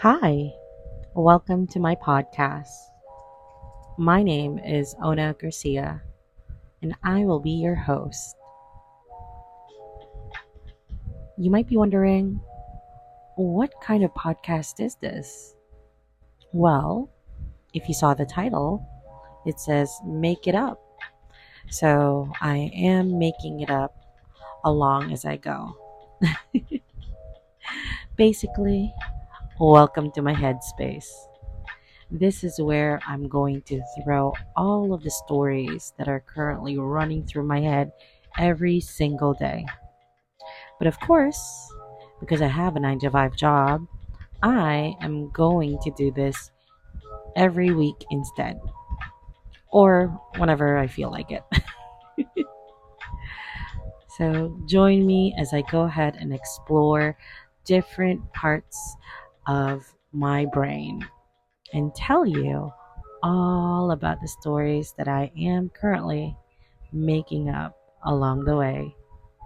Hi, welcome to my podcast. My name is Ona Garcia, and I will be your host. You might be wondering, what kind of podcast is this? Well, if you saw the title, it says Make It Up. So I am making it up along as I go. Basically, welcome to my headspace. This is where I'm going to throw all of the stories that are currently running through my head every single day. But of course, because I have a 9 to 5 job, I am going to do this every week instead. Or whenever I feel like it. so join me as I go ahead and explore different parts of my brain and tell you all about the stories that I am currently making up along the way.